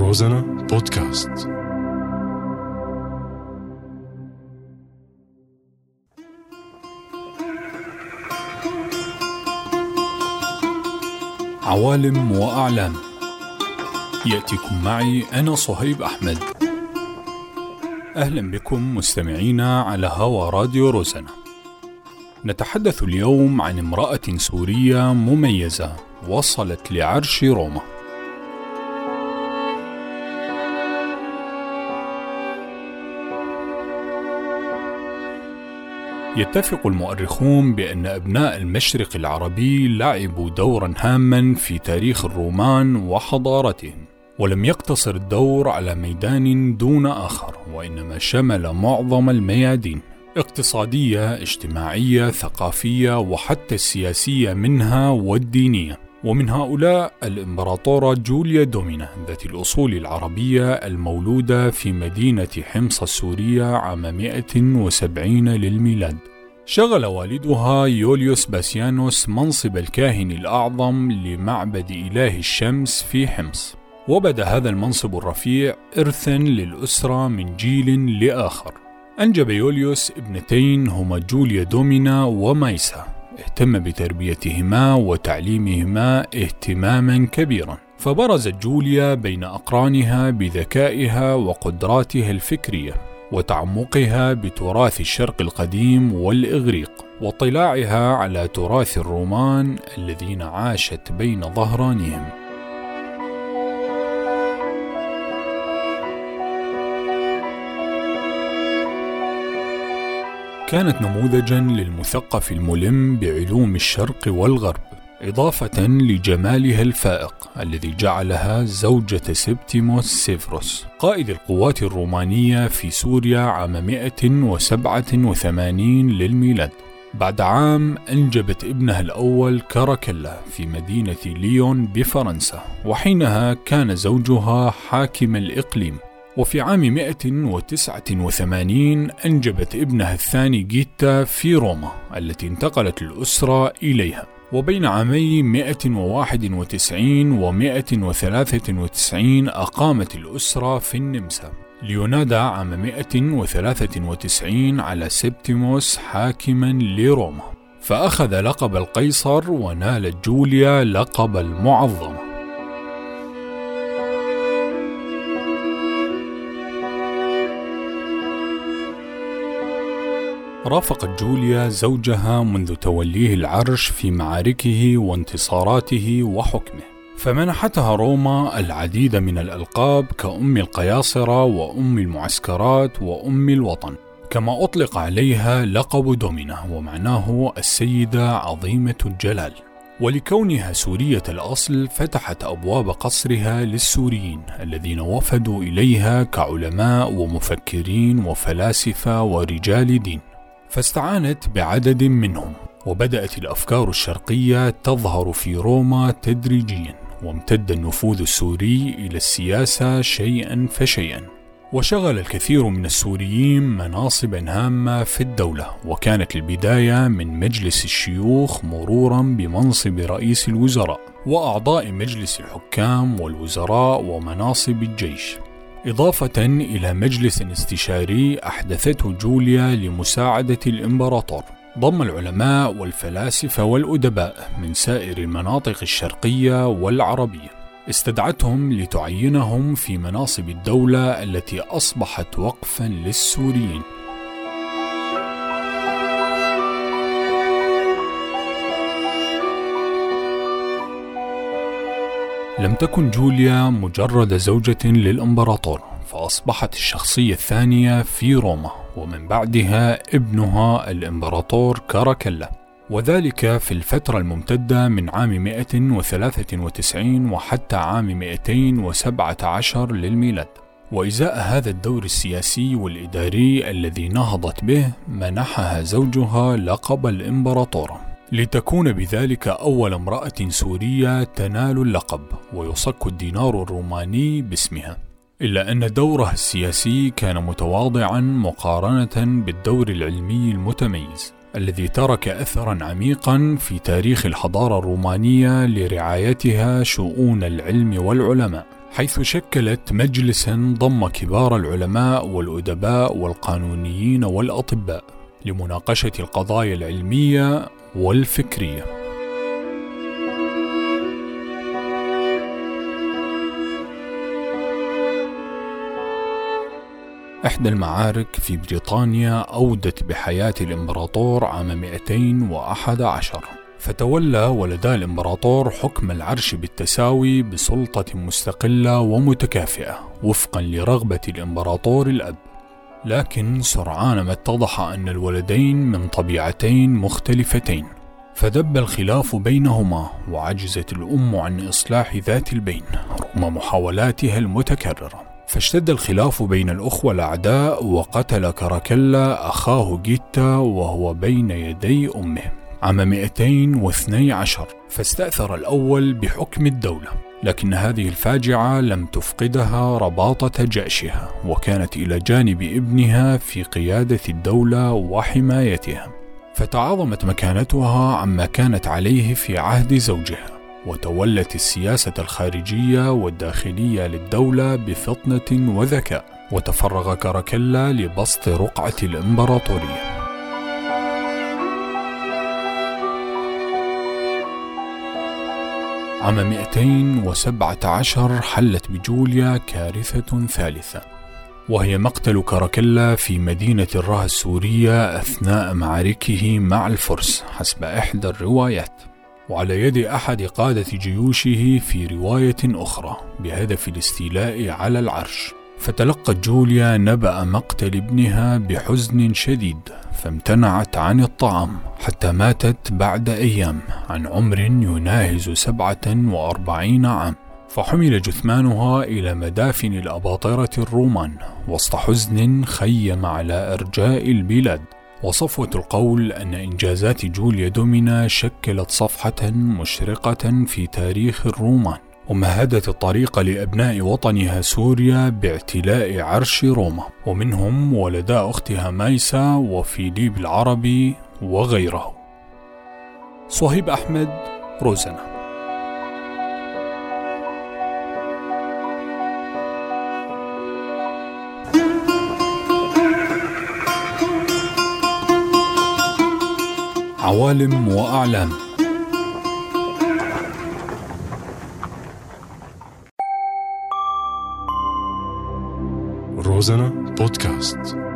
روزانا بودكاست. عوالم وأعلام. يأتيكم معي أنا صهيب أحمد. أهلا بكم مستمعينا على هوا راديو روزانا. نتحدث اليوم عن امرأة سورية مميزة وصلت لعرش روما. يتفق المؤرخون بأن أبناء المشرق العربي لعبوا دورا هاما في تاريخ الرومان وحضارتهم ولم يقتصر الدور على ميدان دون آخر وإنما شمل معظم الميادين اقتصادية اجتماعية ثقافية وحتى السياسية منها والدينية. ومن هؤلاء الإمبراطورة جوليا دومينا ذات الأصول العربية المولودة في مدينة حمص السورية عام 170 للميلاد. شغل والدها يوليوس باسيانوس منصب الكاهن الأعظم لمعبد إله الشمس في حمص. وبدأ هذا المنصب الرفيع إرثا للأسرة من جيل لآخر. أنجب يوليوس ابنتين هما جوليا دومينا ومايسا اهتم بتربيتهما وتعليمهما اهتماما كبيرا. فبرزت جوليا بين أقرانها بذكائها وقدراتها الفكرية وتعمقها بتراث الشرق القديم والإغريق واطلاعها على تراث الرومان الذين عاشت بين ظهرانهم. كانت نموذجا للمثقف الملم بعلوم الشرق والغرب إضافة لجمالها الفائق الذي جعلها زوجة سبتيموس سيفروس قائد القوات الرومانية في سوريا عام 187 للميلاد. بعد عام أنجبت ابنها الأول كاراكلا في مدينة ليون بفرنسا وحينها كان زوجها حاكم الإقليم. وفي عام 189 أنجبت ابنها الثاني جيتا في روما التي انتقلت الأسرة إليها. وبين عامي 191 و 193 أقامت الأسرة في النمسا. لينادى عام 193 على سبتيموس حاكما لروما. فأخذ لقب القيصر ونالت جوليا لقب المعظمة رافقت جوليا زوجها منذ توليه العرش في معاركه وانتصاراته وحكمه. فمنحتها روما العديد من الألقاب كأم القياصرة وأم المعسكرات وأم الوطن كما أطلق عليها لقب دومينا ومعناه السيدة عظيمة الجلال. ولكونها سورية الأصل فتحت أبواب قصرها للسوريين الذين وفدوا إليها كعلماء ومفكرين وفلاسفة ورجال دين. فاستعانت بعدد منهم وبدأت الأفكار الشرقية تظهر في روما تدريجيا وامتد النفوذ السوري إلى السياسة شيئا فشيئا. وشغل الكثير من السوريين مناصبا هامة في الدولة وكانت البداية من مجلس الشيوخ مرورا بمنصب رئيس الوزراء وأعضاء مجلس الحكام والوزراء ومناصب الجيش. إضافة إلى مجلس استشاري أحدثته جوليا لمساعدة الإمبراطور. ضم العلماء والفلاسفة والأدباء من سائر المناطق الشرقية والعربية. استدعتهم لتعينهم في مناصب الدولة التي أصبحت وقفا للسوريين. لم تكن جوليا مجرد زوجة للإمبراطور فأصبحت الشخصية الثانية في روما ومن بعدها ابنها الإمبراطور كاراكلا وذلك في الفترة الممتدة من عام 193 وحتى عام 217 للميلاد. وإزاء هذا الدور السياسي والإداري الذي نهضت به منحها زوجها لقب الإمبراطورة لتكون بذلك أول امرأة سورية تنال اللقب ويصك الدينار الروماني باسمها. إلا أن دورها السياسي كان متواضعا مقارنة بالدور العلمي المتميز الذي ترك أثرا عميقا في تاريخ الحضارة الرومانية لرعايتها شؤون العلم والعلماء حيث شكلت مجلسا ضم كبار العلماء والأدباء والقانونيين والأطباء لمناقشة القضايا العلمية والفكرية. إحدى المعارك في بريطانيا أودت بحياة الإمبراطور عام 211 فتولى ولدا الإمبراطور حكم العرش بالتساوي بسلطة مستقلة ومتكافئة وفقا لرغبة الإمبراطور الأب لكن سرعان ما اتضح أن الولدين من طبيعتين مختلفتين فدب الخلاف بينهما وعجزت الأم عن إصلاح ذات البين رغم محاولاتها المتكررة. فاشتد الخلاف بين الأخوة الأعداء وقتل كراكلا أخاه جيتا وهو بين يدي أمه. عام 212 فاستأثر الأول بحكم الدولة لكن هذه الفاجعة لم تفقدها رباطة جأشها وكانت إلى جانب ابنها في قيادة الدولة وحمايتها. فتعاظمت مكانتها عما كانت عليه في عهد زوجها وتولت السياسة الخارجية والداخلية للدولة بفطنة وذكاء وتفرغ كراكلا لبسط رقعة الإمبراطورية. عام 217 حلت بجوليا كارثة ثالثة وهي مقتل كراكلا في مدينة الرها السورية أثناء معاركه مع الفرس حسب إحدى الروايات. وعلى يد أحد قادة جيوشه في رواية أخرى بهدف الاستيلاء على العرش. فتلقت جوليا نبأ مقتل ابنها بحزن شديد فامتنعت عن الطعام حتى ماتت بعد أيام عن عمر يناهز سبعة وأربعين عام. فحمل جثمانها إلى مدافن الأباطرة الرومان وسط حزن خيم على أرجاء البلاد. وصفوة القول أن إنجازات جوليا دومينا شكلت صفحة مشرقة في تاريخ الرومان. ومهدت الطريق لأبناء وطنها سوريا باعتلاء عرش روما. ومنهم ولدا أختها مايسا وفيليب العربي وغيره. صهيب أحمد روزنا. عوالم وأعلام. روزانا بودكاست